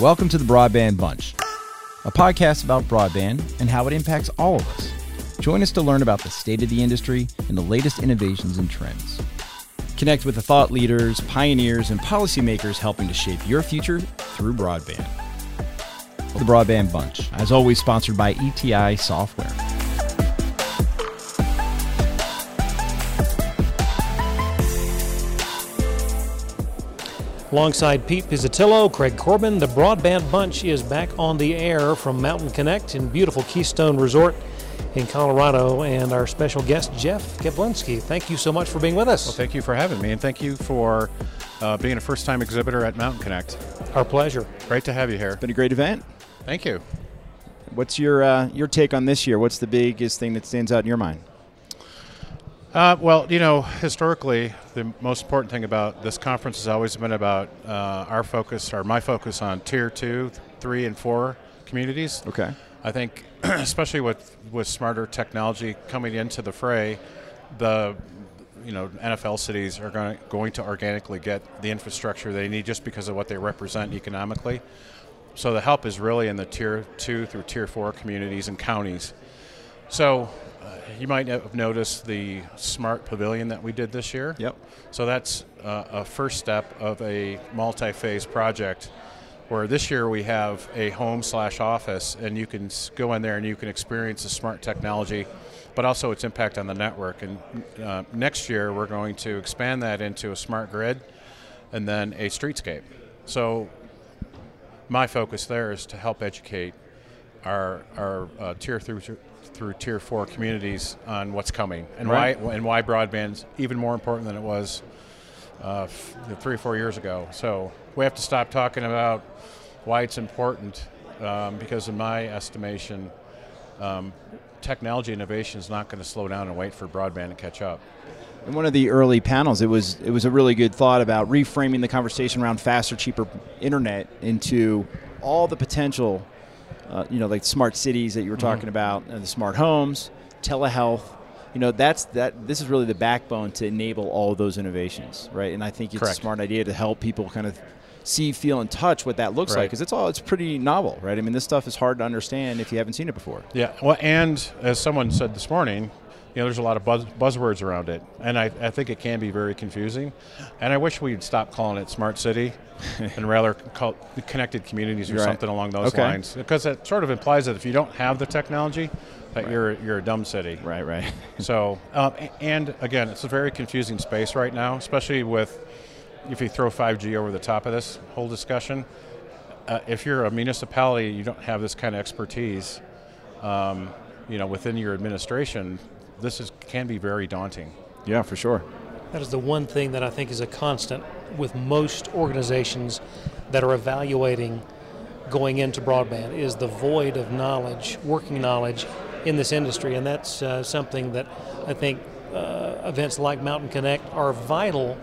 Welcome to the Broadband Bunch, a podcast about broadband and how it impacts all of us. Join us to learn about the state of the industry and the latest innovations and trends. Connect with the thought leaders, pioneers, and policymakers helping to shape your future through broadband. The Broadband Bunch, as always, sponsored by ETI Software. Alongside Pete Pizzatillo, Craig Corbin, the Broadband Bunch is back on the air from Mountain Connect in beautiful Keystone Resort in Colorado. And our special guest, Jeff Gavlinski. Thank you so much for being with us. Well, thank you for having me, and thank you for uh, being a first time exhibitor at Mountain Connect. Our pleasure. Great to have you here. It's been a great event. Thank you. What's your uh, your take on this year? What's the biggest thing that stands out in your mind? Uh, well, you know, historically, the most important thing about this conference has always been about uh, our focus, or my focus, on tier two, three, and four communities. Okay. I think, especially with with smarter technology coming into the fray, the you know NFL cities are going going to organically get the infrastructure they need just because of what they represent economically. So the help is really in the tier two through tier four communities and counties. So uh, you might have noticed the smart pavilion that we did this year. Yep. So that's uh, a first step of a multi-phase project where this year we have a home slash office and you can go in there and you can experience the smart technology but also its impact on the network and uh, next year we're going to expand that into a smart grid and then a streetscape so my focus there is to help educate our, our uh, tier through through tier four communities on what's coming and Right. why and why broadband's even more important than it was uh, three or four years ago. So we have to stop talking about why it's important um, because, in my estimation, um, technology innovation is not going to slow down and wait for broadband to catch up. In one of the early panels, it was it was a really good thought about reframing the conversation around faster, cheaper internet into all the potential, uh, you know, like smart cities that you were talking about, and the smart homes, telehealth. You know, that's that. This is really the backbone to enable all of those innovations, right? And I think it's Correct. a smart idea to help people kind of see, feel, and touch what that looks like because it's all it's pretty novel, right? I mean, this stuff is hard to understand if you haven't seen it before. Yeah, well, and as someone said this morning, you know, there's a lot of buzz, buzzwords around it, and I, I think it can be very confusing. And I wish we'd stop calling it smart city and rather call it connected communities or right. something along those Okay. lines, because it sort of implies that if you don't have the technology, that you're you're a dumb city. Right, right. So, um, and again, it's a very confusing space right now, especially with if you throw 5G over the top of this whole discussion. Uh, if you're a municipality, you don't have this kind of expertise, um, you know, within your administration. This is can be very daunting. yeah, for sure. That is the one thing that I think is a constant with most organizations that are evaluating going into broadband is the void of knowledge, working knowledge in this industry, and that's uh, something that I think uh, events like Mountain Connect are vital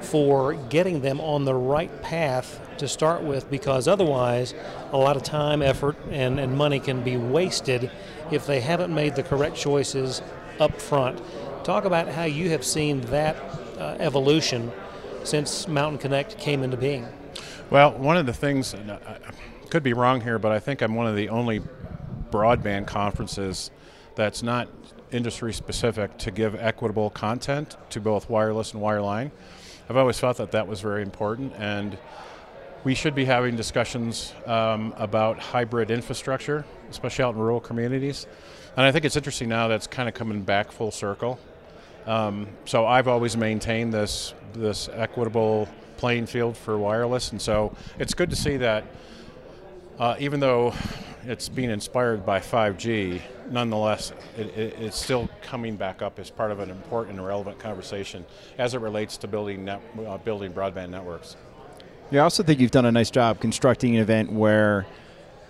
for getting them on the right path to start with because otherwise a lot of time effort and, and money can be wasted if they haven't made the correct choices up front talk about how you have seen that uh, evolution since mountain connect came into being Well, one of the things, I could be wrong here, but I think I'm one of the only broadband conferences that's not industry specific to give equitable content to both wireless and wireline. I've always thought that that was very important, and we should be having discussions um, about hybrid infrastructure, especially out in rural communities. And I think it's interesting now that's kind of coming back full circle. Um, so I've always maintained this this equitable playing field for wireless, and so it's good to see that uh, even though it's being inspired by 5G, nonetheless, it, it, it's still coming back up as part of an important and relevant conversation as it relates to building net, uh, building broadband networks. Yeah, I also think you've done a nice job constructing an event where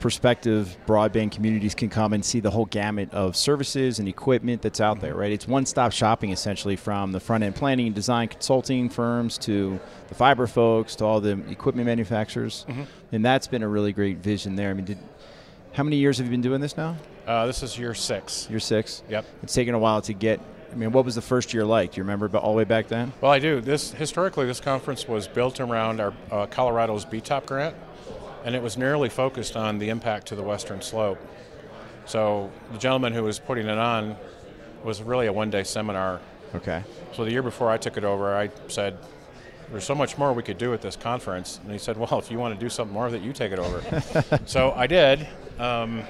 prospective broadband communities can come and see the whole gamut of services and equipment that's out there, right? It's one stop shopping essentially from the front end planning and design consulting firms to the fiber folks to all the equipment manufacturers. And that's been a really great vision there. I mean, did, how many years have you been doing this now? Uh, this is year six. Year six? Yep. It's taken a while to get. I mean, what was the first year like? Do you remember all the way back then? Well, I do. This historically, this conference was built around our uh, Colorado's BTOP grant, and it was narrowly focused on the impact to the western slope. So the gentleman who was putting it on was really a one-day seminar. Okay. So the year before I took it over, I said, "There's so much more we could do at this conference," and he said, "Well, if you want to do something more of it, you take it over." so I did, um,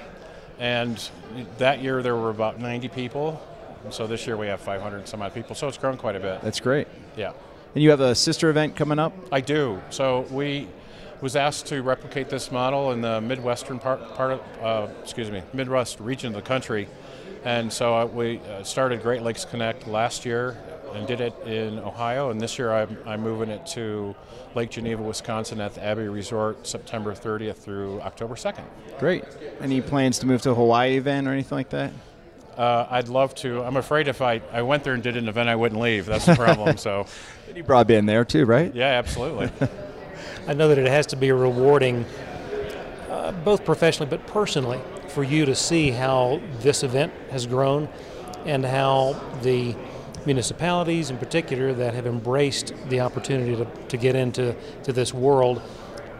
and that year there were about 90 people. And so this year we have 500 and some odd people. So it's grown quite a bit. That's great. Yeah. And you have a sister event coming up? I do. So we was asked to replicate this model in the midwestern part, part of, uh, excuse me, Midwest region of the country, and so uh, we uh, started Great Lakes Connect last year and did it in Ohio, and this year I'm, I'm moving it to Lake Geneva, Wisconsin, at the Abbey Resort, September 30th through October 2nd. Great. Any plans to move to a Hawaii event or anything like that? Uh, I'd love to. I'm afraid if I, I went there and did an event, I wouldn't leave. That's the problem. so, Any broadband there too, right? yeah, absolutely. I know that it has to be rewarding, uh, both professionally but personally, for you to see how this event has grown and how the municipalities in particular that have embraced the opportunity to, to get into to this world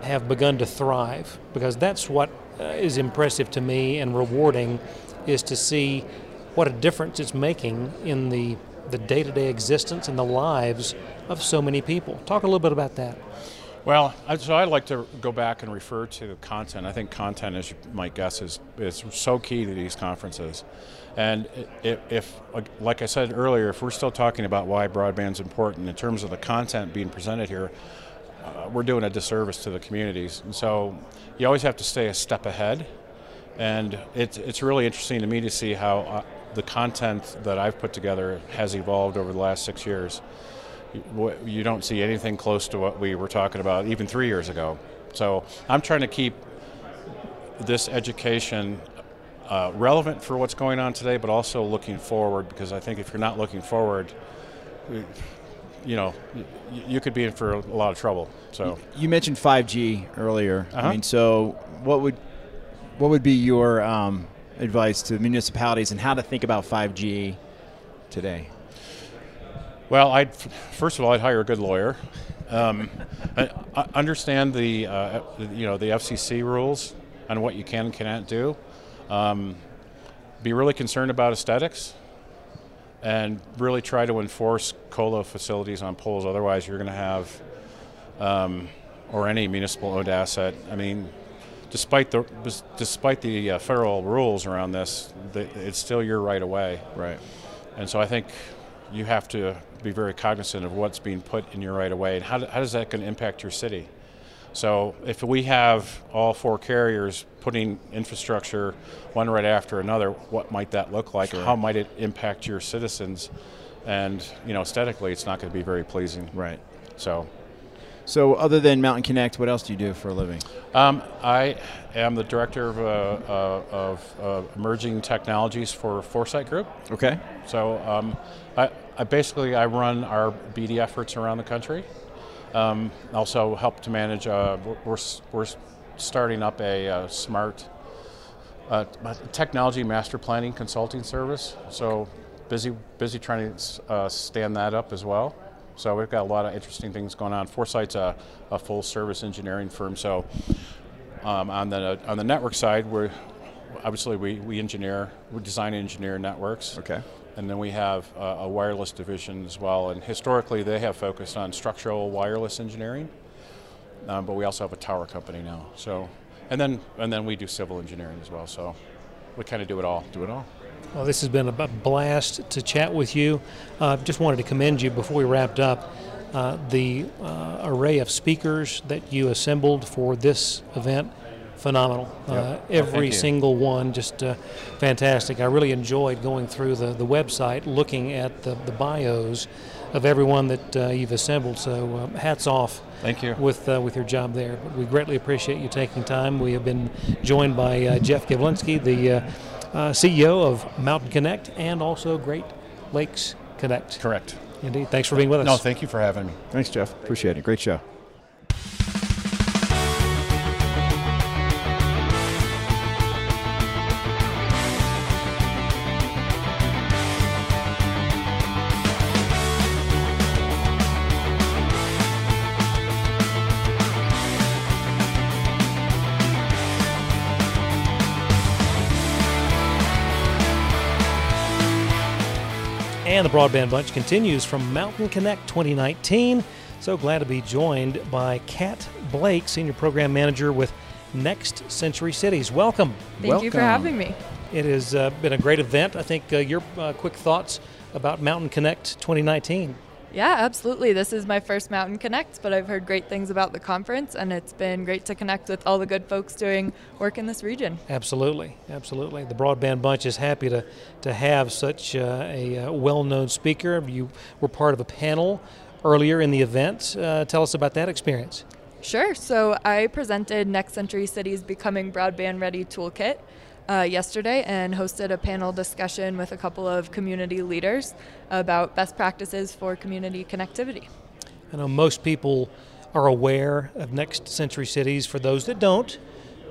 have begun to thrive because that's what uh, is impressive to me and rewarding is to see what a difference it's making in the the day-to-day existence and the lives of so many people. Talk a little bit about that. Well, so I'd like to go back and refer to content. I think content, as you might guess, is, is so key to these conferences. And i- i- if, like I said earlier, if we're still talking about why broadband's important in terms of the content being presented here, uh, we're doing a disservice to the communities. And so you always have to stay a step ahead. And it's, it's really interesting to me to see how uh, the content that I've put together has evolved over the last six years you- you don't see anything close to what we were talking about even three years ago. So I'm trying to keep this education uh, relevant for what's going on today, but also looking forward because I think if you're not looking forward, you- you know, you could be in for a lot of trouble. So You mentioned 5G earlier. Uh-huh. I mean, so what would what would be your um, advice to municipalities and how to think about 5G today? Well, I'd first of all, I'd hire a good lawyer. Um, I, I understand the uh, you know the FCC rules on what you can and cannot do. Um, be really concerned about aesthetics, and really try to enforce colo facilities on poles. Otherwise, you're going to have, um, or any municipal-owned asset. I mean, despite the despite the uh, federal rules around this, the, it's still your right of way. Right. And so I think you have to be very cognizant of what's being put in your right of way and how, how does that going to impact your city. So if we have all four carriers putting infrastructure one right after another, what might that look like? How might it impact your citizens? And you know, aesthetically, it's not going to be very pleasing. Right. So So, other than Mountain Connect, what else do you do for a living? um, I am the director of, uh, uh, of uh, emerging technologies for Foresite Group. Okay. So um, I, I basically I run our BD efforts around the country. Um, also help to manage. Uh, we're, we're starting up a, uh smart uh, technology master planning consulting service. So busy busy trying to uh, stand that up as well. So we've got a lot of interesting things going on. Foresite's a, a full service engineering firm. So um, on the on the network side, we're obviously we, we engineer, we design and engineer networks. Okay. And then we have uh, a wireless division as well. And historically, they have focused on structural wireless engineering. Um, but we also have a tower company now. So, and then and then we do civil engineering as well. So, we kind of do it all. Do it all. Well, this has been a blast to chat with you. Uh, just wanted to commend you before we wrapped up. Uh, the uh, array of speakers that you assembled for this event, phenomenal. Uh, every you. single one, just uh, fantastic. I really enjoyed going through the, the website, looking at the, the bios of everyone that uh, you've assembled. So, um, hats off Thank you. with uh, with your job there. But we greatly appreciate you taking time. We have been joined by uh, Jeff Gavlinski, the uh, uh, CEO of Mountain Connect and also Great Lakes Connect. Correct. Indeed. Thanks for being with us. No, thank you for having me. Thanks, Jeff. Appreciate it. Great show. Broadband Bunch continues from Mountain Connect 2019. So glad to be joined by Cat Blake, Senior Program Manager with Next Century Cities. Welcome. Thank Welcome. you for having me. It has uh, been a great event. I think uh, your uh, quick thoughts about Mountain Connect 2019. Yeah, absolutely. This is my first Mountain Connect, but I've heard great things about the conference, and it's been great to connect with all the good folks doing work in this region. Absolutely, absolutely. The Broadband Bunch is happy to, to have such uh, a uh, well known speaker. You were part of a panel earlier in the event. Uh, tell us about that experience. Sure. So I presented Next Century Cities Becoming Broadband Ready Toolkit uh, yesterday and hosted a panel discussion with a couple of community leaders about best practices for community connectivity. I know most people are aware of Next Century Cities. For those that don't,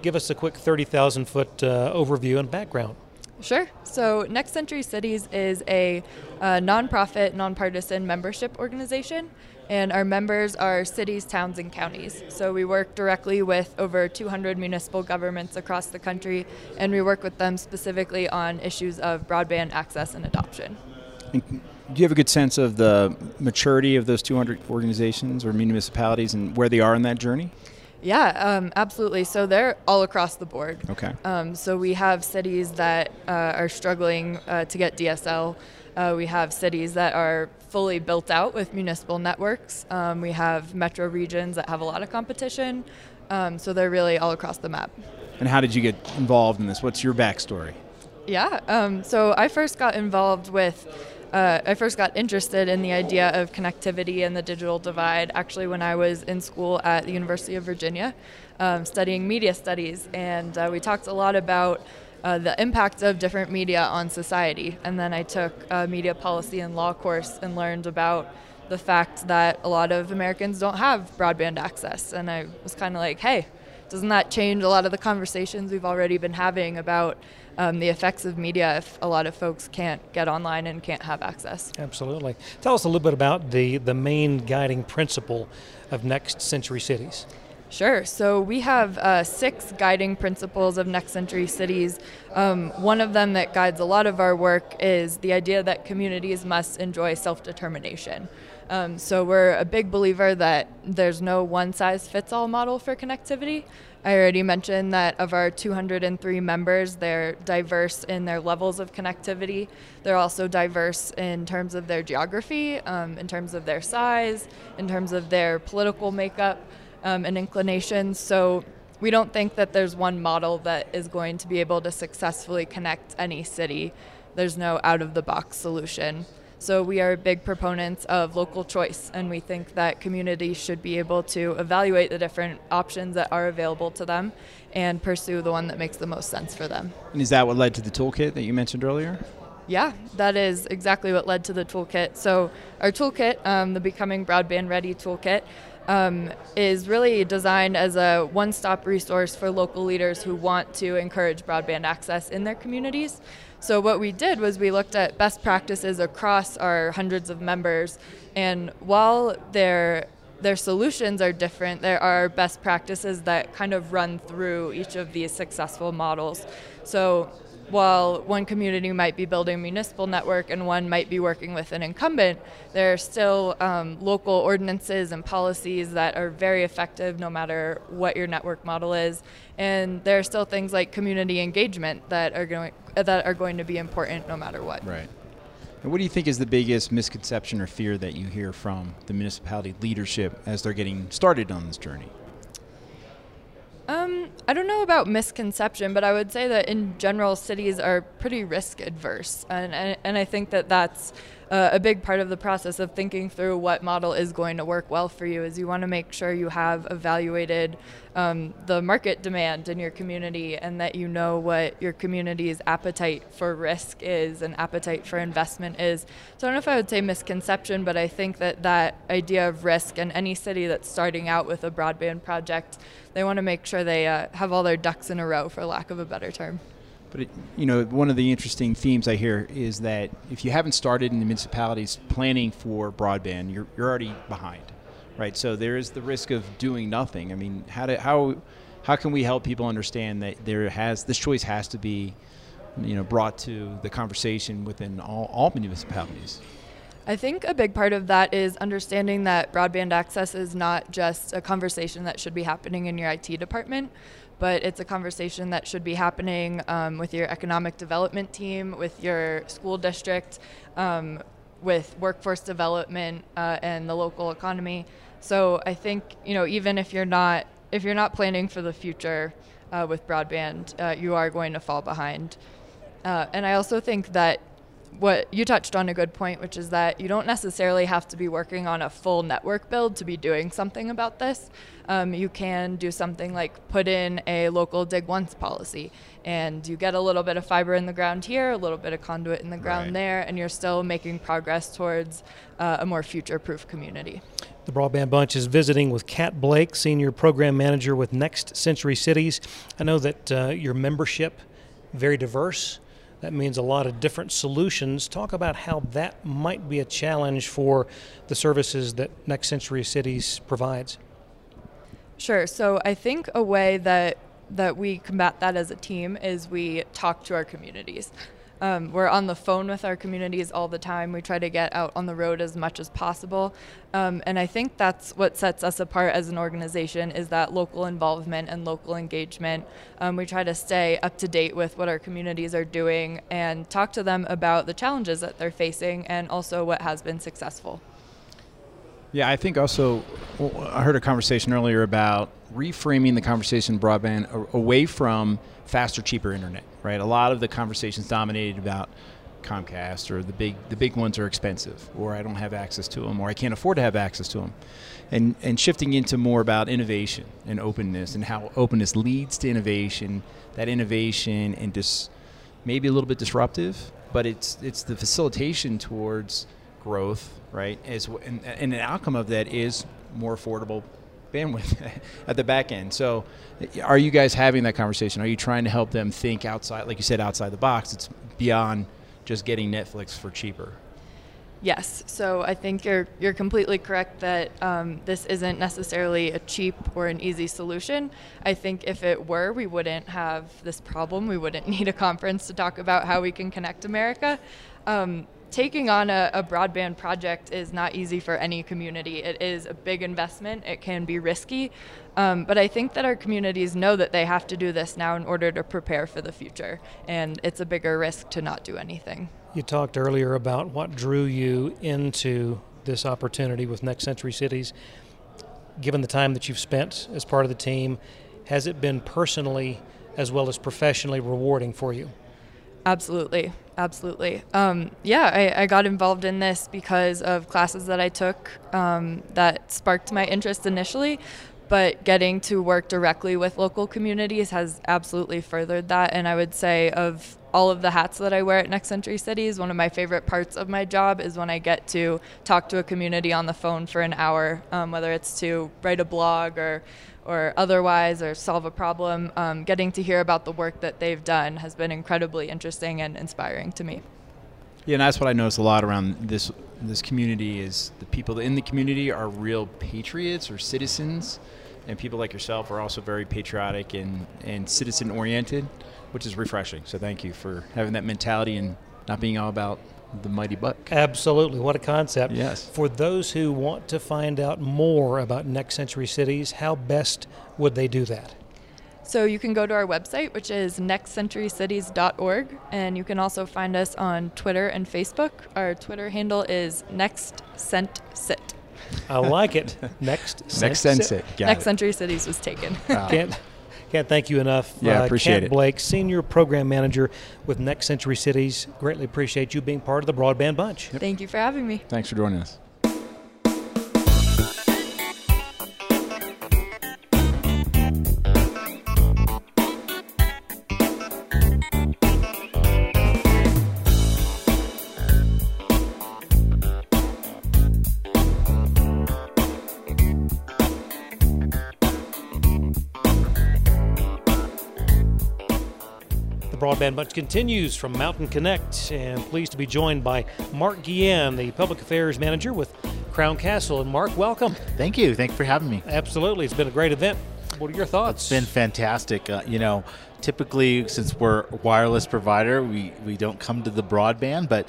give us a quick 30,000 foot uh, overview and background. Sure. So, Next Century Cities is a uh, nonprofit, nonpartisan membership organization, and our members are cities, towns, and counties. So, we work directly with over 200 municipal governments across the country, and we work with them specifically on issues of broadband access and adoption. And do you have a good sense of the maturity of those 200 organizations or municipalities and where they are in that journey? Yeah, um, absolutely. So they're all across the board. Okay. Um, so we have cities that uh, are struggling uh, to get DSL. Uh, we have cities that are fully built out with municipal networks. Um, we have metro regions that have a lot of competition. Um, so they're really all across the map. And how did you get involved in this? What's your backstory? Yeah. Um, so I first got involved with, uh, I first got interested in the idea of connectivity and the digital divide actually when I was in school at the University of Virginia um, studying media studies. And uh, we talked a lot about uh, the impact of different media on society. And then I took a media policy and law course and learned about the fact that a lot of Americans don't have broadband access. And I was kind of like, hey, doesn't that change a lot of the conversations we've already been having about um, the effects of media if a lot of folks can't get online and can't have access? Absolutely. Tell us a little bit about the, the main guiding principle of Next Century Cities. Sure. So we have uh, six guiding principles of Next Century Cities. Um, one of them that guides a lot of our work is the idea that communities must enjoy self determination. Um, so we're a big believer that there's no one size fits all model for connectivity. I already mentioned that of our 203 members, they're diverse in their levels of connectivity. They're also diverse in terms of their geography, um, in terms of their size, in terms of their political makeup um, and inclinations. So we don't think that there's one model that is going to be able to successfully connect any city. There's no out of the box solution. So we are big proponents of local choice, and we think that communities should be able to evaluate the different options that are available to them and pursue the one that makes the most sense for them. And is that what led to the toolkit that you mentioned earlier? Yeah, that is exactly what led to the toolkit. So, our toolkit, um, the Becoming Broadband Ready toolkit, um, is really designed as a one stop resource for local leaders who want to encourage broadband access in their communities. So, what we did was we looked at best practices across our hundreds of members, and while their their solutions are different. There are best practices that kind of run through each of these successful models. So, while one community might be building a municipal network and one might be working with an incumbent, there are still um, local ordinances and policies that are very effective no matter what your network model is. And there are still things like community engagement that are going that are going to be important no matter what. Right. And what do you think is the biggest misconception or fear that you hear from the municipality leadership as they're getting started on this journey? Um, I don't know about misconception, but I would say that in general, cities are pretty risk adverse, and and, and I think that that's uh, a big part of the process of thinking through what model is going to work well for you. Is you want to make sure you have evaluated um, the market demand in your community, and that you know what your community's appetite for risk is and appetite for investment is. So I don't know if I would say misconception, but I think that that idea of risk, and any city that's starting out with a broadband project they want to make sure they uh, have all their ducks in a row, for lack of a better term. But it, you know, one of the interesting themes I hear is that if you haven't started in the municipalities planning for broadband, you're you're already behind, right? So there is the risk of doing nothing. I mean, how do, how how can we help people understand that there has this choice has to be you know brought to the conversation within all, all municipalities? I think a big part of that is understanding that broadband access is not just a conversation that should be happening in your IT department, but it's a conversation that should be happening um, with your economic development team, with your school district, um, with workforce development uh, and the local economy. So I think you know even if you're not if you're not planning for the future uh, with broadband, uh, you are going to fall behind. Uh, and I also think that what you touched on a good point, which is that you don't necessarily have to be working on a full network build to be doing something about this. Um, you can do something like put in a local dig once policy, and you get a little bit of fiber in the ground here, a little bit of conduit in the ground Right. there, and you're still making progress towards uh, a more future proof community. The Broadband Bunch is visiting with Cat Blake, Senior Program Manager with Next Century Cities. I know that uh, your membership very diverse. That means a lot of different solutions. Talk about how that might be a challenge for the services that Next Century Cities provides. Sure. So I think a way that that we combat that as a team is we talk to our communities. Um, we're on the phone with our communities all the time. We try to get out on the road as much as possible, um, and I think that's what sets us apart as an organization is that local involvement and local engagement. Um, we try to stay up to date with what our communities are doing and talk to them about the challenges that they're facing and also what has been successful. Yeah, I think also I heard a conversation earlier about reframing the conversation broadband away from faster, cheaper internet. Right, a lot of the conversations dominated about Comcast or the big the big ones are expensive, or I don't have access to them, or I can't afford to have access to them, and and shifting into more about innovation and openness and how openness leads to innovation. That innovation and just maybe a little bit disruptive, but it's it's the facilitation towards growth, right? As and, and an outcome of that is more affordable bandwidth at the back end. So, are you guys having that conversation? Are you trying to help them think outside, like you said, outside the box? It's beyond just getting Netflix for cheaper. Yes, so I think you're you're completely correct that um, this isn't necessarily a cheap or an easy solution. I think if it were, we wouldn't have this problem. We wouldn't need a conference to talk about how we can connect America. Um, taking on a, a broadband project is not easy for any community. It is a big investment. It can be risky, um, but I think that our communities know that they have to do this now in order to prepare for the future, and it's a bigger risk to not do anything. You talked earlier about what drew you into this opportunity with Next Century Cities. Given the time that you've spent as part of the team, has it been personally as well as professionally rewarding for you? Absolutely, absolutely. Um, yeah, I, I got involved in this because of classes that I took um, that sparked my interest initially, but getting to work directly with local communities has absolutely furthered that. And I would say, of all of the hats that I wear at Next Century Cities, one of my favorite parts of my job is when I get to talk to a community on the phone for an hour, um, whether it's to write a blog or or otherwise, or solve a problem. Um, getting to hear about the work that they've done has been incredibly interesting and inspiring to me. Yeah, and that's what I notice a lot around this this community is the people in the community are real patriots or citizens, and people like yourself are also very patriotic and, and citizen oriented, which is refreshing. So thank you for having that mentality and not being all about the mighty buck. Absolutely. What a concept. Yes. For those who want to find out more about Next Century Cities, how best would they do that? So you can go to our website, which is nextcenturycities.org, and you can also find us on Twitter and Facebook. Our Twitter handle is nextcentcit. I like it. Next. Next Sense- sense it. Got Next. Century Cities was taken. Wow. Can't, can't thank you enough. Yeah, Uh, appreciate Cat it. Blake, Senior Program Manager with Next Century Cities. Greatly appreciate you being part of the Broadband Bunch. Thank you for having me. Thanks for joining us. Broadband Bunch continues from Mountain Connect, and pleased to be joined by Mark Guillen, the Public Affairs Manager with Crown Castle. And Mark, welcome. Thank you. Thank you for having me. Absolutely, it's been a great event. What are your thoughts? It's been fantastic. Uh, you know, typically since we're a wireless provider, we, we don't come to the broadband, but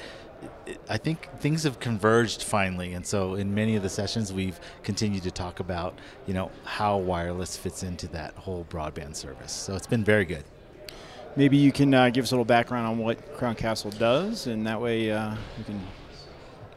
I think things have converged finally, and so in many of the sessions, we've continued to talk about you know how wireless fits into that whole broadband service. So it's been very good. Maybe you can uh, give us a little background on what Crown Castle does, and that way uh, we can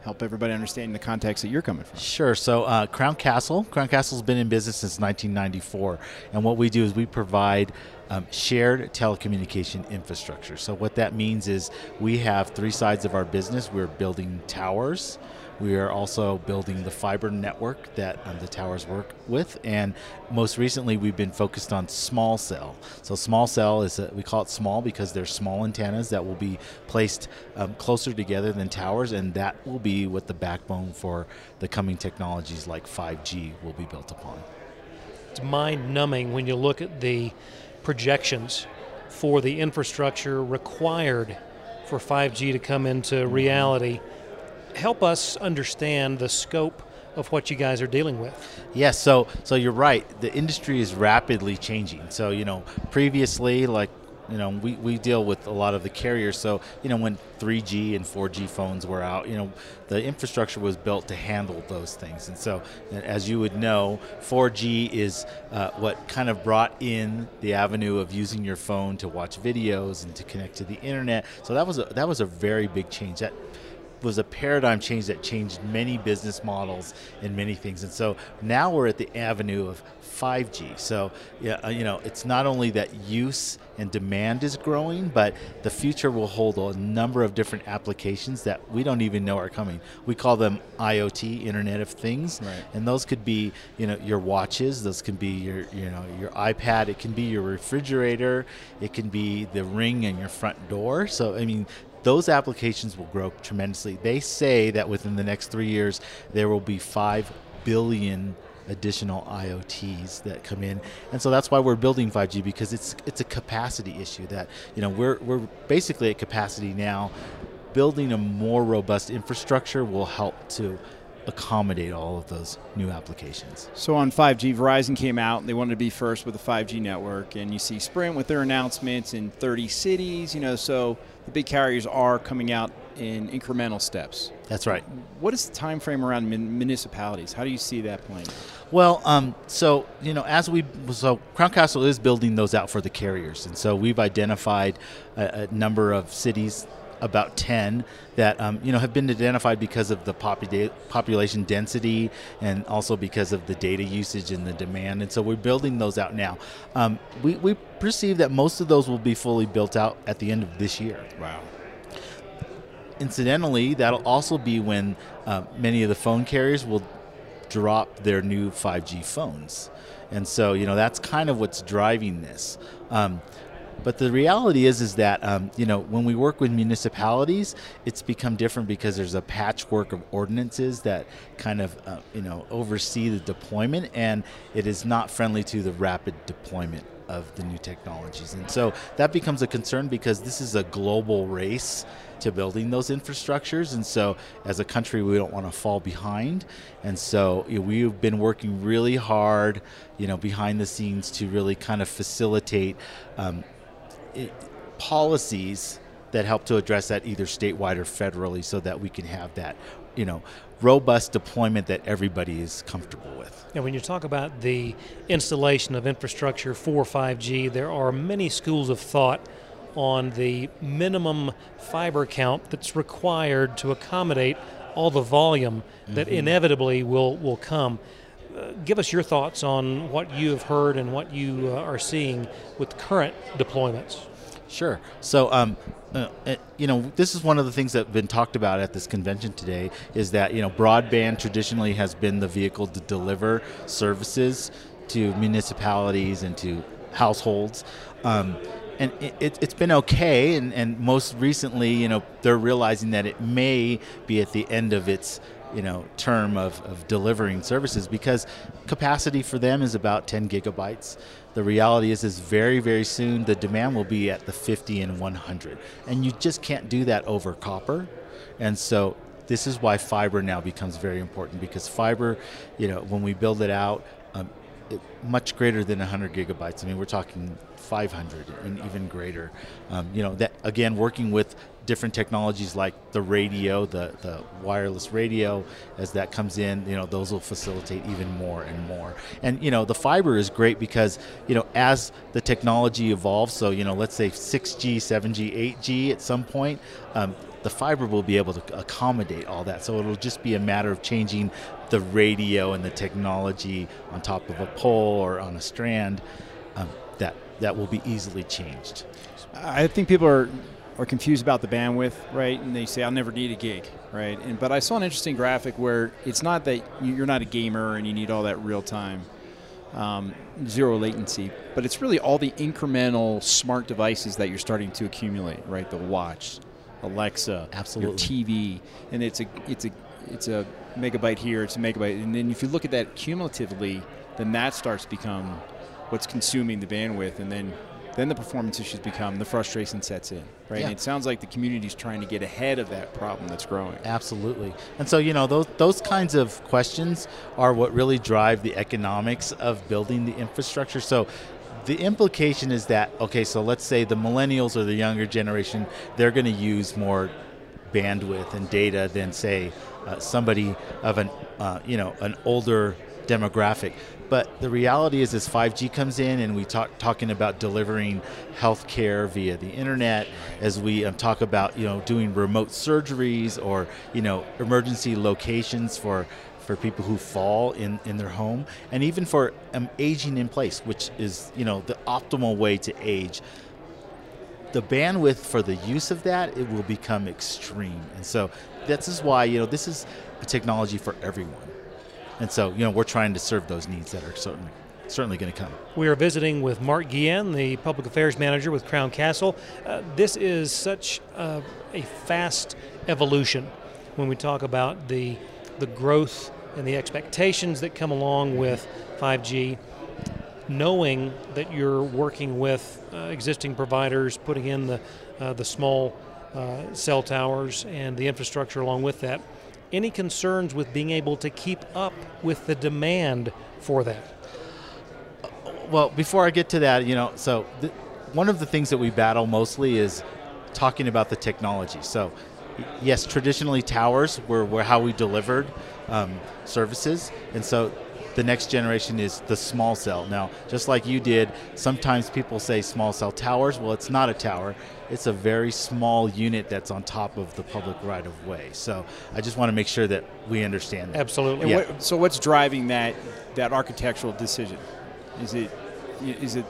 help everybody understand the context that you're coming from. Sure. So uh, Crown Castle, Crown Castle's been in business since 1994, and what we do is we provide um, shared telecommunication infrastructure. So what that means is we have three sides of our business. We're building towers. We are also building the fiber network that um, the towers work with, and most recently we've been focused on small cell. So small cell is a, we call it small because they're small antennas that will be placed um, closer together than towers, and that will be what the backbone for the coming technologies like 5G will be built upon. It's mind numbing when you look at the projections for the infrastructure required for 5G to come into mm-hmm. Help us understand the scope of what you guys are dealing with. Yes, so so you're right. The industry is rapidly changing. So you know, previously, like you know, we, we deal with a lot of the carriers. So, you know, when 3G and 4G phones were out, you know, the infrastructure was built to handle those things. And so, as you would know, 4G is uh, what kind of brought in the avenue of using your phone to watch videos and to connect to the internet. So that was a, that was a very big change. That was a paradigm change that changed many business models and many things. And so now we're at the avenue of 5G. So yeah, uh, you know, it's not only that use and demand is growing, but the future will hold a number of different applications that we don't even know are coming. We call them IoT, Internet of Things, right. and those could be, you know, your watches. Those can be your, you know, your iPad. It can be your refrigerator. It can be the ring in your front door. So I mean, those applications will grow tremendously. They say that within the next three years, there will be 5 billion additional IoTs that come in, and so that's why we're building 5G because it's it's a capacity issue that you know we're we're basically at capacity now. Building a more robust infrastructure will help to accommodate all of those new applications. So on 5G, Verizon came out and they wanted to be first with a 5G network, and you see Sprint with their announcements in 30 cities. You know, so the big carriers are coming out in incremental steps. That's right. What is the time frame around municipalities? How do you see that playing? Well, um, so you know, as we so Crown Castle is building those out for the carriers, and so we've identified a, a number of cities about 10 that um, you know have been identified because of the popula- population density and also because of the data usage and the demand. And so we're building those out now. Um, we, we perceive that most of those will be fully built out at the end of this year. Wow. Incidentally that'll also be when uh, many of the phone carriers will drop their new 5g phones. And so you know that's kind of what's driving this. Um, but the reality is, is that um, you know when we work with municipalities, it's become different because there's a patchwork of ordinances that kind of uh, you know oversee the deployment, and it is not friendly to the rapid deployment of the new technologies. And so that becomes a concern because this is a global race to building those infrastructures. And so as a country, we don't want to fall behind. And so you know, we've been working really hard, you know, behind the scenes to really kind of facilitate um, policies that help to address that either statewide or federally so that we can have that you know robust deployment that everybody is comfortable with. And when you talk about the installation of infrastructure for 5G, there are many schools of thought on the minimum fiber count that's required to accommodate all the volume that mm-hmm. inevitably will, will come. Give us your thoughts on what you have heard and what you uh, are seeing with current deployments. Sure. So, um, uh, uh, you know, this is one of the things that's been talked about at this convention today is that, you know, broadband traditionally has been the vehicle to deliver services to municipalities and to households. Um, and it, has been okay, and, and most recently, you know, they're realizing that it may be at the end of its you know term of, of delivering services because capacity for them is about 10 gigabytes the reality is, is very, very soon the demand will be at the 50 and 100. And you just can't do that over copper. And so this is why fiber now becomes very important because fiber, you know, when we build it out, um, it, much greater than 100 gigabytes. I mean, we're talking 500 and even greater. Um, you know, that again, working with different technologies like the radio, the, the wireless radio, as that comes in, you know, those will facilitate even more and more. And, you know, the fiber is great because, you know, as the technology evolves, so, you know, let's say 6G, 7G, 8G at some point, um, the fiber will be able to accommodate all that. So it'll just be a matter of changing the radio and the technology on top of a pole or on a strand. Um, that that will be easily changed. I think people are are confused about the bandwidth, right? And they say, "I'll never need a gig," right? And but I saw an interesting graphic where it's not that you're not a gamer and you need all that real time, um, zero latency, but it's really all the incremental smart devices that you're starting to accumulate, right? The watch, Alexa, Absolutely. your TV, and it's a it's a it's a megabyte here, it's a megabyte, and then if you look at that cumulatively, then that starts to become what's consuming the bandwidth, and then then the performance issues become the frustration sets in, right? Yeah. And it sounds like the community is trying to get ahead of that problem that's growing. Absolutely. And so, you know, those those kinds of questions are what really drive the economics of building the infrastructure. So the implication is that okay, so let's say the millennials or the younger generation, they're going to use more bandwidth and data than say uh, somebody of an uh, you know an older demographic. But the reality is, as 5G comes in, and we talk talking about delivering healthcare via the internet, as we um, talk about you know doing remote surgeries or you know emergency locations for for people who fall in, in their home, and even for um, aging in place, which is you know the optimal way to age the bandwidth for the use of that it will become extreme. And so this is why you know this is a technology for everyone and so you know we're trying to serve those needs that are certainly certainly going to come We are visiting with Mark Guillen, the public affairs manager with Crown Castle. Uh, this is such uh, a fast evolution when we talk about the the growth and the expectations that come along with 5G. Knowing that you're working with uh, existing providers, putting in the uh, the small uh, cell towers and the infrastructure along with that. Any concerns with being able to keep up with the demand for that? well before i get to that you know so one of the things that we battle mostly is talking about the technology so yes traditionally towers were, were how we delivered um, services and so the next generation is the small cell now just like you did sometimes people say small cell towers well it's not a tower it's a very small unit that's on top of the public right of way so i just want to make sure that we understand that Absolutely. Yeah. what, so what's driving that that architectural decision? Is it is it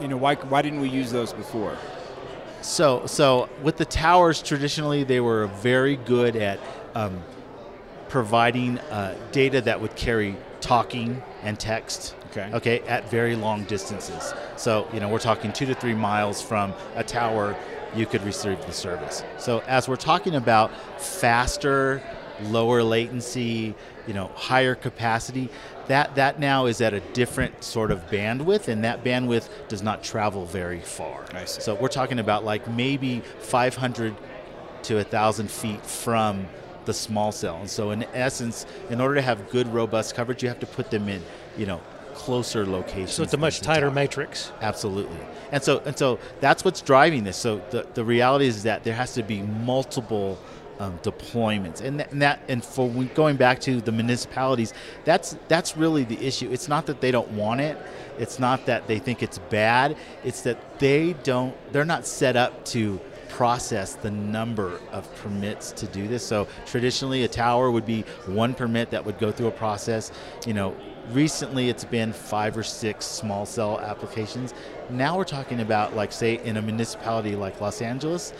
you know why why didn't we use those before? So, so with the towers, traditionally they were very good at um, providing uh, data that would carry talking and text. Okay. Okay, at very long distances. So, you know, we're talking two to three miles from a tower, you could receive the service. So, as we're talking about faster, lower latency, you know, higher capacity, that that now is at a different sort of bandwidth, and that bandwidth does not travel very far. I see. So we're talking about like maybe 500 to 1,000 feet from the small cell. And so in essence, in order to have good, robust coverage, you have to put them in, you know, closer locations. So it's a much tighter matrix. Absolutely. And so and so that's what's driving this. So the, the reality is that there has to be multiple um, deployments, and that, and that and for we- going back to the municipalities, that's that's really the issue. It's not that they don't want it. It's not that they think it's bad. It's that they don't. They're not set up to process the number of permits to do this. So traditionally, a tower would be one permit that would go through a process. You know, recently it's been five or six small cell applications. Now we're talking about, like, say, in a municipality like Los Angeles,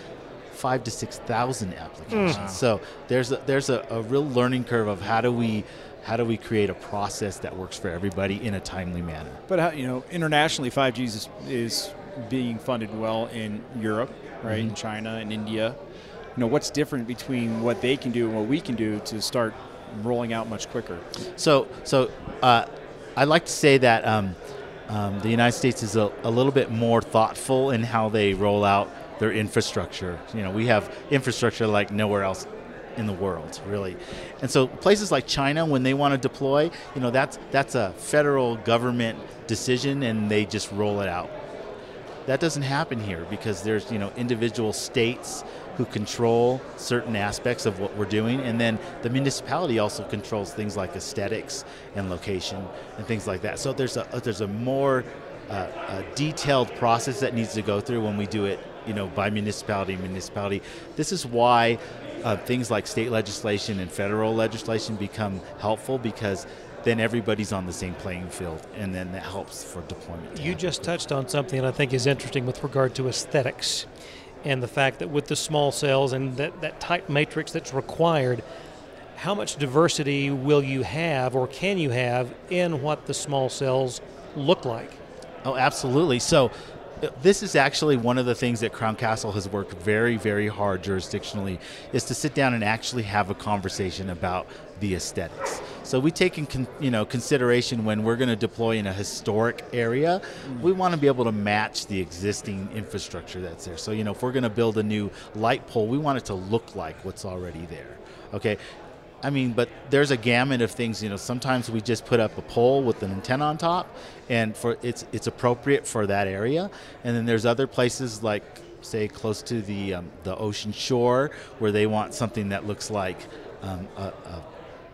five to six thousand applications. Hmm. So there's a, there's a, a real learning curve of how do we how do we create a process that works for everybody in a timely manner. But how, you know, internationally, 5G is, is being funded well in Europe, right, in China and India. You know, what's different between what they can do and what we can do to start rolling out much quicker? So, so uh, I'd like to say that um, um, the United States is a, a little bit more thoughtful in how they roll out their infrastructure. You know, we have infrastructure like nowhere else in the world, really. And so places like China, when they want to deploy, you know, that's that's a federal government decision, and they just roll it out. That doesn't happen here because there's you know individual states who control certain aspects of what we're doing, and then the municipality also controls things like aesthetics and location and things like that. So there's a there's a more uh, a detailed process that needs to go through when we do it, you know, by municipality municipality. This is why uh, things like state legislation and federal legislation become helpful because then everybody's on the same playing field, and then that helps for deployment. You just touched on something that I think is interesting with regard to aesthetics and the fact that with the small cells and that, that tight matrix that's required, how much diversity will you have or can you have in what the small cells look like? Oh, absolutely. So, uh, this is actually one of the things that Crown Castle has worked very, very hard jurisdictionally is to sit down and actually have a conversation about the aesthetics. So we take in con, you know consideration when we're going to deploy in a historic area, mm. we want to be able to match the existing infrastructure that's there. So you know if we're going to build a new light pole, we want it to look like what's already there. Okay, I mean, but there's a gamut of things. You know, sometimes we just put up a pole with an antenna on top, and for it's it's appropriate for that area. And then there's other places like, say, close to the um, the ocean shore, where they want something that looks like um, a, a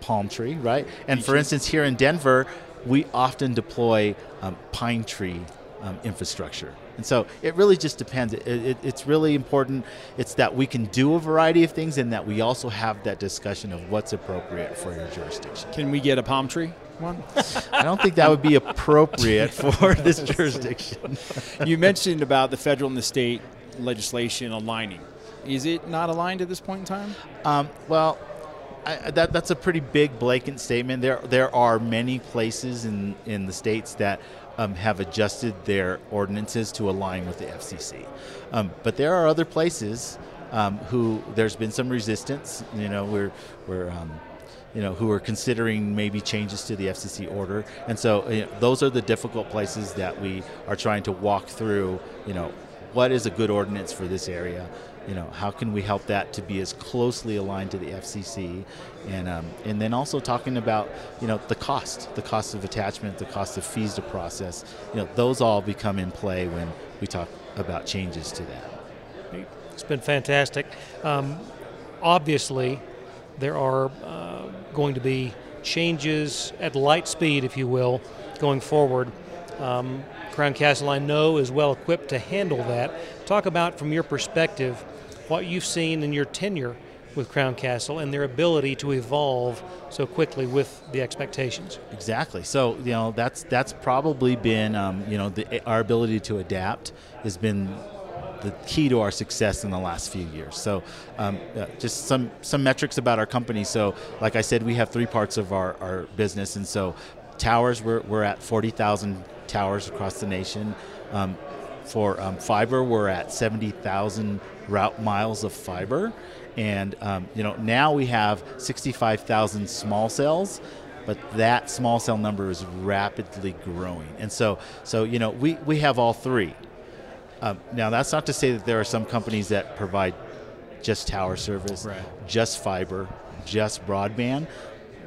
palm tree, right? And for instance, here in Denver, we often deploy um, pine tree um, infrastructure. And so it really just depends. It, it, it's really important. It's that we can do a variety of things and that we also have that discussion of what's appropriate for your jurisdiction. Can we get a palm tree one? I don't think that would be appropriate for this jurisdiction. you mentioned about the federal and the state legislation aligning. Is it not aligned at this point in time? Um, well, I, that, that's a pretty big blatant statement. There there are many places in, in the states that um, have adjusted their ordinances to align with the FCC, um, but there are other places um, who there's been some resistance. You know, we're we're um, you know who are considering maybe changes to the FCC order, and so you know, those are the difficult places that we are trying to walk through. You know, what is a good ordinance for this area? You know, how can we help that to be as closely aligned to the FCC, and um, and then also talking about you know the cost, the cost of attachment, the cost of fees to process, you know, those all become in play when we talk about changes to that. It's been fantastic. Um, obviously, there are uh, going to be changes at light speed, if you will, going forward. Um, Crown Castle, I know, is well equipped to handle that. Talk about, from your perspective, what you've seen in your tenure with Crown Castle and their ability to evolve so quickly with the expectations. Exactly. So you know that's that's probably been um, you know the, our ability to adapt has been the key to our success in the last few years. So, um, uh, just some some metrics about our company. So, like I said, we have three parts of our, our business, and so towers we're, we're at forty thousand towers across the nation. Um, for um, fiber, we're at 70,000 route miles of fiber. And um, you know now we have 65,000 small cells, but that small cell number is rapidly growing. And so, so you know we, we have all three. Um, now that's not to say that there are some companies that provide just tower service, right. just fiber, just broadband.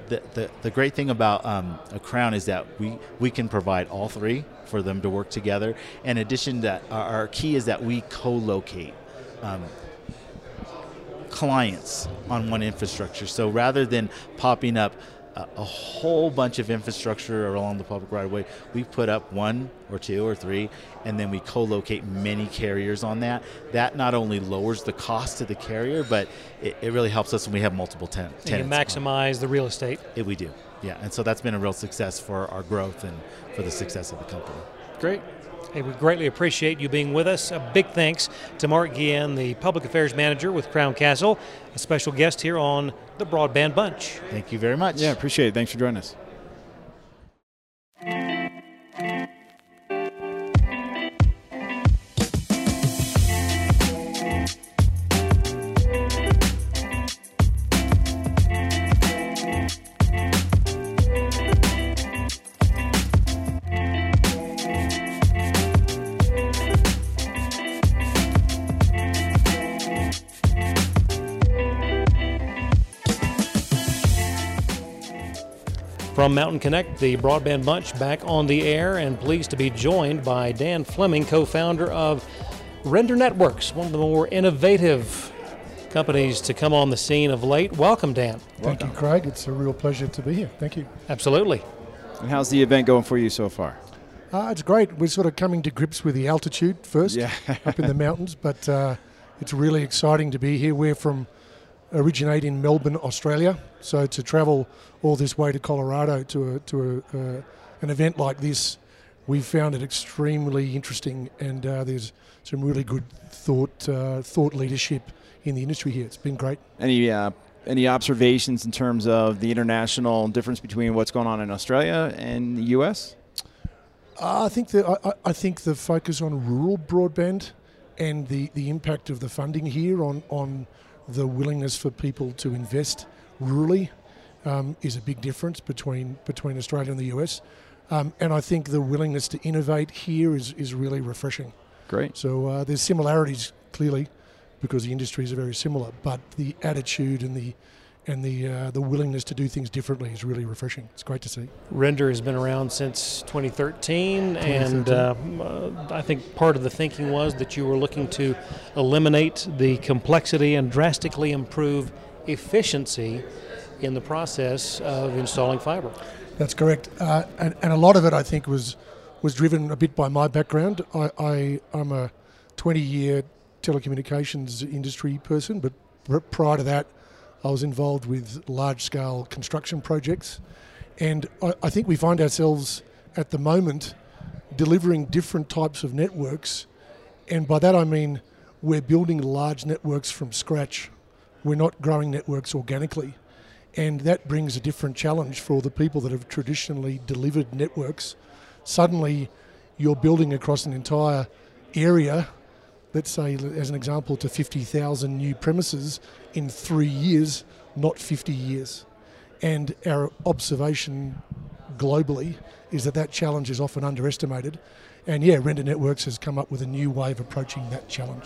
The, the, the great thing about um, a crown is that we, we can provide all three for them to work together. In addition, that our, key is that we co-locate um, clients on one infrastructure. So rather than popping up a, a, whole bunch of infrastructure along the public right of way, we put up one or two or three, and then we co-locate many carriers on that. That not only lowers the cost to the carrier, but it, it really helps us when we have multiple ten- tenants. You maximize the real estate. It, we do, yeah. And so that's been a real success for our growth and for the success of the company. Great. Hey, we greatly appreciate you being with us. A big thanks to Mark Guillen, the Public Affairs Manager with Crown Castle, a special guest here on the Broadband Bunch. Thank you very much. Yeah, appreciate it. Thanks for joining us. From Mountain Connect, the Broadband Bunch back on the air, and pleased to be joined by Dan Flemming, co founder of Render Networks, one of the more innovative companies to come on the scene of late. Welcome, Dan. Thank you, Craig. It's a real pleasure to be here. Thank you. Absolutely. And how's the event going for you so far? Uh, it's great. We're sort of coming to grips with the altitude first Yeah. up in the mountains, but uh, it's really exciting to be here. We're from originate in Melbourne, Australia, so to travel all this way to Colorado to a, to a, uh, an event like this, we found it extremely interesting, and uh, there's some really good thought uh, thought leadership in the industry here. It's been great. Any uh, any observations in terms of the international difference between what's going on in Australia and the U.S.? Uh, I think the I, I- I think the focus on rural broadband and the, the impact of the funding here on, on the willingness for people to invest rurally um, is a big difference between between Australia and the US. Um, and I think the willingness to innovate here is, is really refreshing. Great. So uh, there's similarities clearly because the industries are very similar, but the attitude and the and the uh, the willingness to do things differently is really refreshing. It's great to see. Render has been around since 2013, and um, uh, I think part of the thinking was that you were looking to eliminate the complexity and drastically improve efficiency in the process of installing fiber. That's correct, uh, and, and a lot of it I think was was driven a bit by my background. I, I I'm a 20 year telecommunications industry person, but prior to that, I was involved with large scale construction projects, and I, I think we find ourselves at the moment delivering different types of networks, and by that I mean we're building large networks from scratch. We're not growing networks organically and that brings a different challenge for the people that have traditionally delivered networks. Suddenly, you're building across an entire area, let's say, as an example, to 50,000 new premises in three years, not 50 years. And our observation globally is that that challenge is often underestimated. And yeah, Render Networks has come up with a new way of approaching that challenge.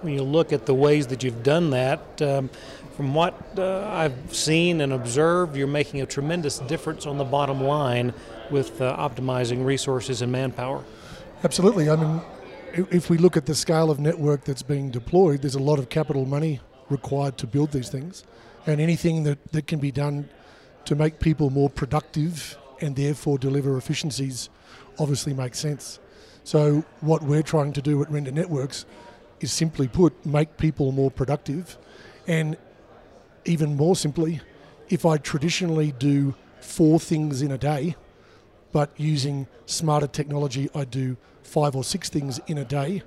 When you look at the ways that you've done that, um, from what uh, I've seen and observed, you're making a tremendous difference on the bottom line with uh, optimizing resources and manpower. Absolutely. I mean, if we look at the scale of network that's being deployed, there's a lot of capital money required to build these things. And anything that, that can be done to make people more productive and therefore deliver efficiencies obviously makes sense. So, what we're trying to do at Render Networks is simply put, make people more productive. And even more simply, if I traditionally do four things in a day, but using smarter technology, I do five or six things in a day,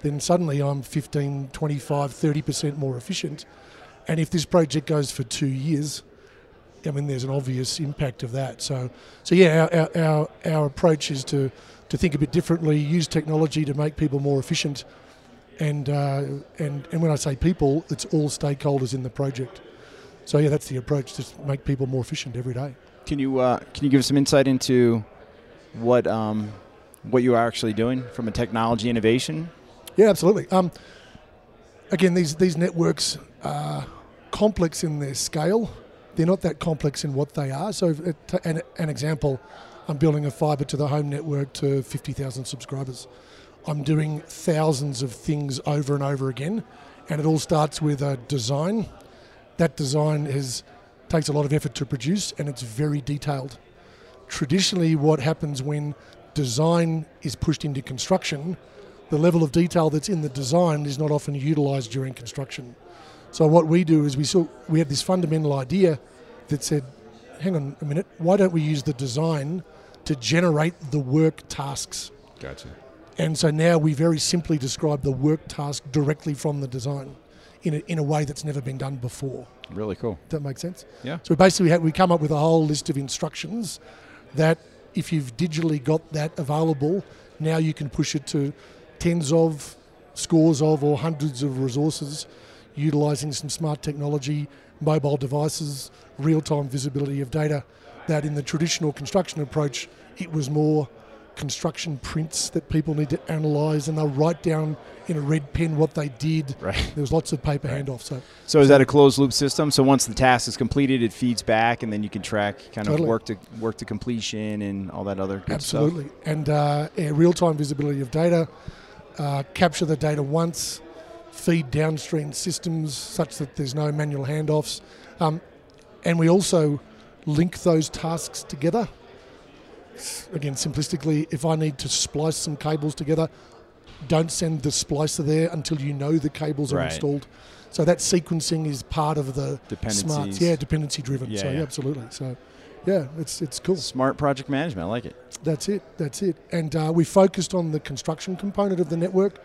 then suddenly I'm 15, 25, 30% more efficient. And if this project goes for two years, I mean, there's an obvious impact of that. So, so yeah, our, our, our, approach is to, to think a bit differently, use technology to make people more efficient. And, uh, and, and when I say people, it's all stakeholders in the project. So yeah, that's the approach, just make people more efficient every day. Can you uh, can you give us some insight into what um, what you are actually doing from a technology innovation? Yeah, absolutely. Um, again, these these networks are complex in their scale. They're not that complex in what they are. So, it, an, an example, I'm building a fibre to the home network to 50,000 subscribers. I'm doing thousands of things over and over again, and it all starts with a design. That design is takes a lot of effort to produce, and it's very detailed. Traditionally, what happens when design is pushed into construction, the level of detail that's in the design is not often utilised during construction. So what we do is we saw we had this fundamental idea that said, hang on a minute, why don't we use the design to generate the work tasks? Gotcha. And so now we very simply describe the work task directly from the design in a, in a way that's never been done before. Really cool. Does that make sense? Yeah. So basically, we, had, we come up with a whole list of instructions that, if you've digitally got that available, now you can push it to tens of, scores of, or hundreds of resources, utilizing some smart technology, mobile devices, real-time visibility of data. That in the traditional construction approach, it was more construction prints that people need to analyse, and they'll write down in a red pen what they did. Right. There was lots of paper handoff. So So is that a closed loop system? So once the task is completed, it feeds back, and then you can track kind Totally. of work to work to completion and all that other good stuff. absolutely, and uh, yeah, real-time visibility of data, uh, capture the data once, feed downstream systems such that there's no manual handoffs, um, and we also link those tasks together. Again, simplistically, if I need to splice some cables together, don't send the splicer there until you know the cables are Right. installed. So that sequencing is part of the smart, yeah, dependency driven. Yeah, so yeah, yeah. absolutely. So yeah, it's it's cool. Smart project management. I like it. That's it. That's it. And uh, we focused on the construction component of the network.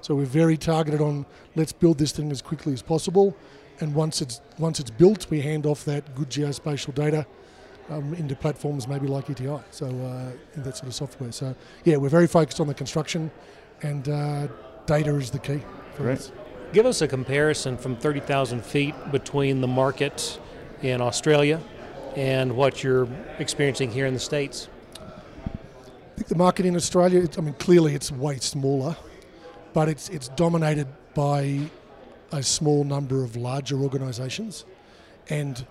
So we're very targeted on let's build this thing as quickly as possible. And once it's once it's built, we hand off that good geospatial data um, into platforms maybe like ETI. So uh, that sort of software. So yeah, we're very focused on the construction, and uh, data is the key for Great. us. Give us a comparison from 30,000 feet between the market in Australia and what you're experiencing here in the States. I think the market in Australia, it's- I mean, clearly it's way smaller, but it's it's dominated by a small number of larger organisations, and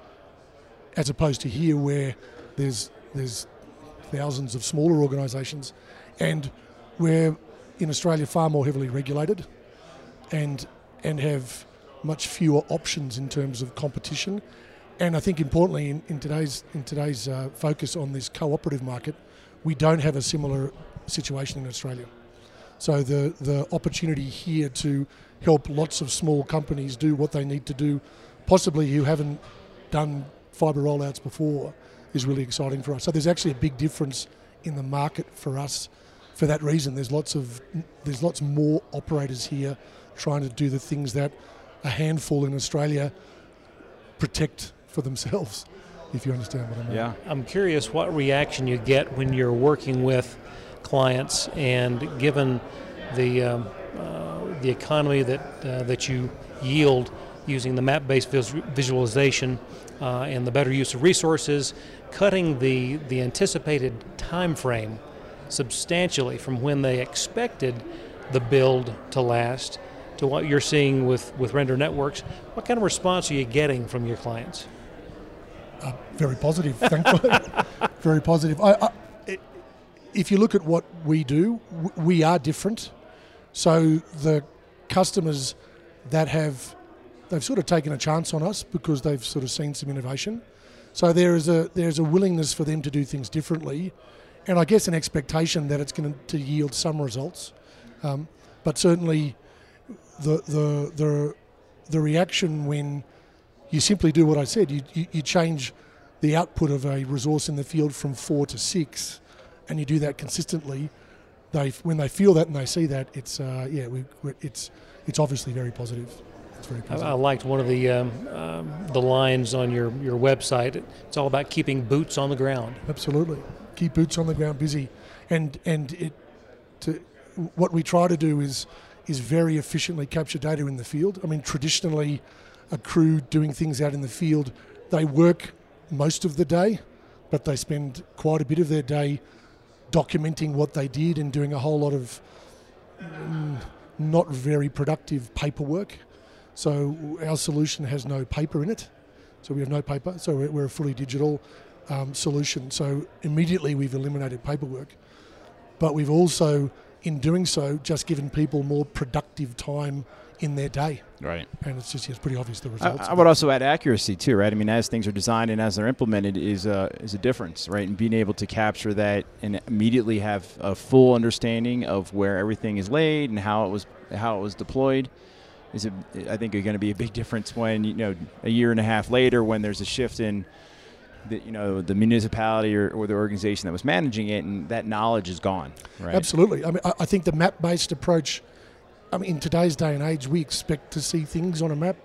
as opposed to here where there's there's thousands of smaller organisations, and we're in Australia far more heavily regulated, and and have much fewer options in terms of competition, and I think importantly in, in today's in today's uh, focus on this cooperative market, we don't have a similar situation in Australia. So the the opportunity here to help lots of small companies do what they need to do, possibly who haven't done fibre rollouts before, is really exciting for us. So there's actually a big difference in the market for us. For that reason, there's lots of there's lots more operators here trying to do the things that a handful in Australia protect for themselves. If you understand what I mean. Yeah. I'm curious what reaction you get when you're working with clients and given the um, uh, the economy that uh, that you yield using the map-based vis- visualization uh, and the better use of resources, cutting the the anticipated time frame substantially from when they expected the build to last to what you're seeing with, with render networks. What kind of response are you getting from your clients? Uh, very positive, thankfully. very positive. I, I, if you look at what we do, we are different. So the customers that have, they've sort of taken a chance on us because they've sort of seen some innovation. So there is a there's a willingness for them to do things differently, and I guess an expectation that it's going to yield some results. Um, but certainly, the the the the reaction when you simply do what I said. You, you, you change the output of a resource in the field from four to six, and you do that consistently. They when they feel that and they see that, it's uh, yeah, we, it's it's obviously very positive. It's very I. I liked one of the um, um, the lines on your, your website. It's all about keeping boots on the ground. Absolutely, keep boots on the ground busy, and and it to what we try to do is is very efficiently capture data in the field. I mean, traditionally, a crew doing things out in the field, they work most of the day, but they spend quite a bit of their day documenting what they did and doing a whole lot of mm, not very productive paperwork. So our solution has no paper in it. So we have no paper. So we're, we're a fully digital um, solution. So immediately we've eliminated paperwork, but we've also, in doing so, just given people more productive time in their day. Right. And it's just it's pretty obvious the I, results. I would also add accuracy too, right? I mean, as things are designed and as they're implemented, is a is a difference, right? And being able to capture that and immediately have a full understanding of where everything is laid and how it was how it was deployed is, a, I think, going to be a big difference when you know a year and a half later when there's a shift in. The, you know the municipality or, or the organization that was managing it, and that knowledge is gone. Right. Absolutely. I mean, I, I think the map-based approach. I mean, in today's day and age, we expect to see things on a map.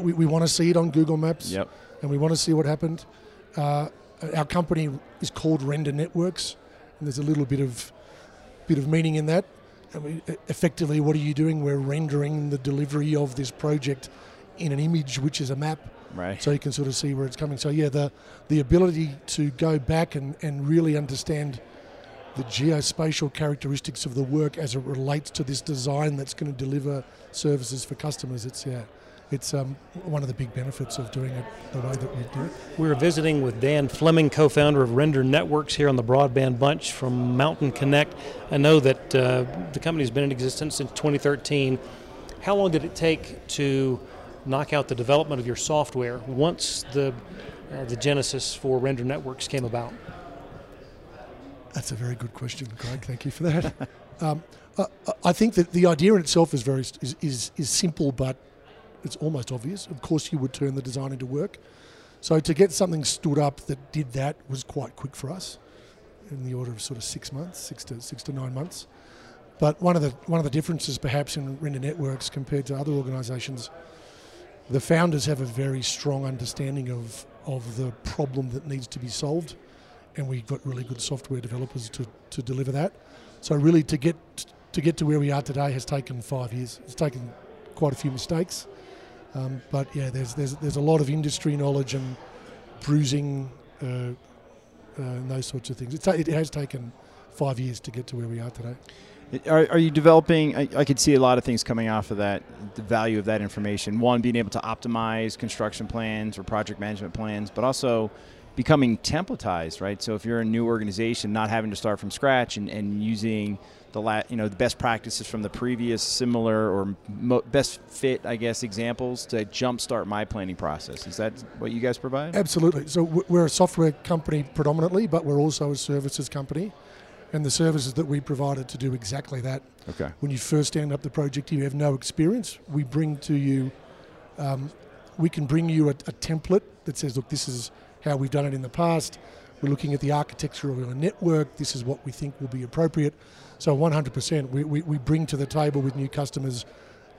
We, we want to see it on Google Maps. Yep. and we want to see what happened. Uh, our company is called Render Networks, and there's a little bit of bit of meaning in that. I mean, effectively, what are you doing? We're rendering the delivery of this project in an image, which is a map, Right. so you can sort of see where it's coming. So yeah, the the ability to go back and, and really understand the geospatial characteristics of the work as it relates to this design that's going to deliver services for customers. It's yeah, it's um, one of the big benefits of doing it the way that we do it. We're visiting with Dan Flemming, co founder of Render Networks, here on the Broadband Bunch from Mountain Connect. I know that uh, the company's been in existence since 2013. How long did it take to knock out the development of your software once the, uh, the genesis for Render Networks came about? That's a very good question, Craig. Thank you for that. um, I, I think that the idea in itself is very is, is, is simple, but it's almost obvious. Of course, you would turn the design into work. So to get something stood up that did that was quite quick for us, in the order of sort of six months, six to six to nine months. But one of the one of the differences, perhaps, in Render Networks compared to other organisations, the founders have a very strong understanding of of the problem that needs to be solved and we've got really good software developers to, to deliver that. So really, to get to get to where we are today has taken five years. It's taken quite a few mistakes, um, but yeah, there's there's there's a lot of industry knowledge and bruising uh, uh, and those sorts of things. it has taken five years to get to where we are today. Are, are, you developing? I, I, could see a lot of things coming off of that. The value of that information. One, being able to optimize construction plans or project management plans, but also becoming templatized, right? So if you're a new organization, not having to start from scratch and, and using the la- you know the best practices from the previous similar or mo- best fit, I guess, examples to jumpstart my planning process. Is that what you guys provide? Absolutely. So we're a software company predominantly, but we're also a services company. And the services that we provided to do exactly that. Okay. When you first stand up the project, you have no experience. We bring to you, um, we can bring you a, a template that says, look, this is how we've done it in the past. We're looking at the architecture of your network. This is what we think will be appropriate. So 100%, we, we, we bring to the table with new customers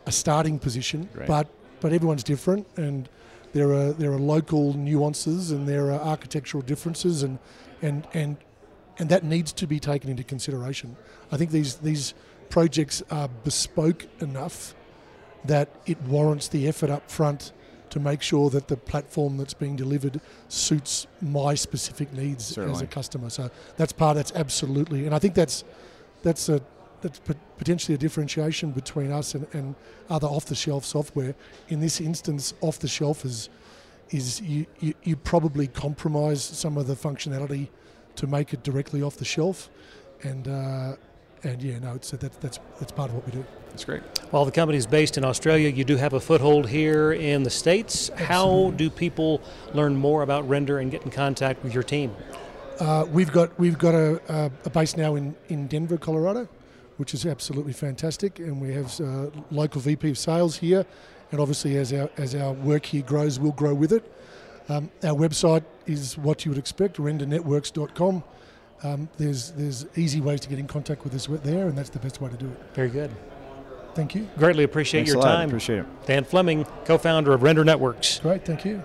a starting position, right. but but everyone's different, and there are there are local nuances and there are architectural differences, and and and and that needs to be taken into consideration. I think these these projects are bespoke enough that it warrants the effort up front to make sure that the platform that's being delivered suits my specific needs Certainly. as a customer. So that's part. That's absolutely, and I think that's that's a that's potentially a differentiation between us and, and other off-the-shelf software. In this instance, off-the-shelf is is you, you, you probably compromise some of the functionality to make it directly off the shelf, and uh, and yeah, no, it's that, that's that's part of what we do. That's great. While the company is based in Australia, you do have a foothold here in the States. Absolutely. How do people learn more about Render and get in contact with your team? Uh, we've got we've got a, a, base now in, in Denver, Colorado, which is absolutely fantastic, and we have uh, local VP of sales here, and obviously as our as our work here grows, we'll grow with it. Um, our website is what you would expect, rendernetworks.com. Um, there's there's easy ways to get in contact with us there, and that's the best way to do it. Very good. Thank you. Greatly appreciate Thanks your time. Appreciate it. Dan Flemming, co founder of Render Networks. Great, thank you.